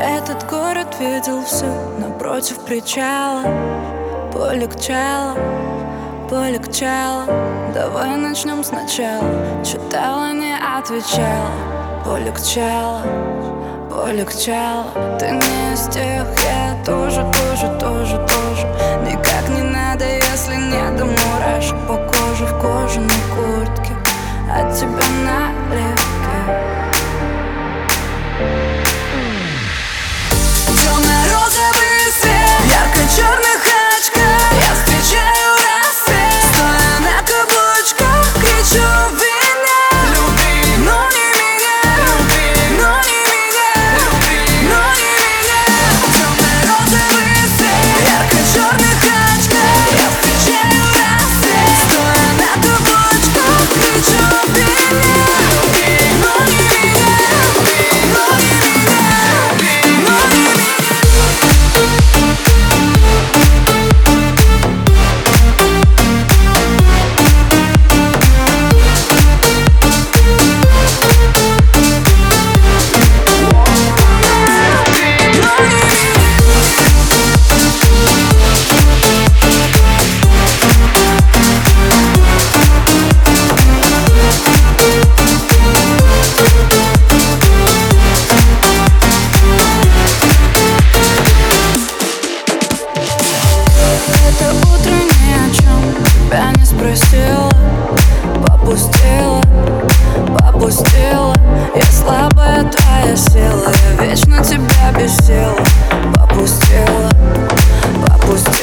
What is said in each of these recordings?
Этот город видел все напротив причала. Полегчало, полегчало Давай начнем сначала. Читала, не отвечала. Полегчало, полегчало Ты не из тех, я тоже. от тебя на налегке.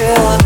feel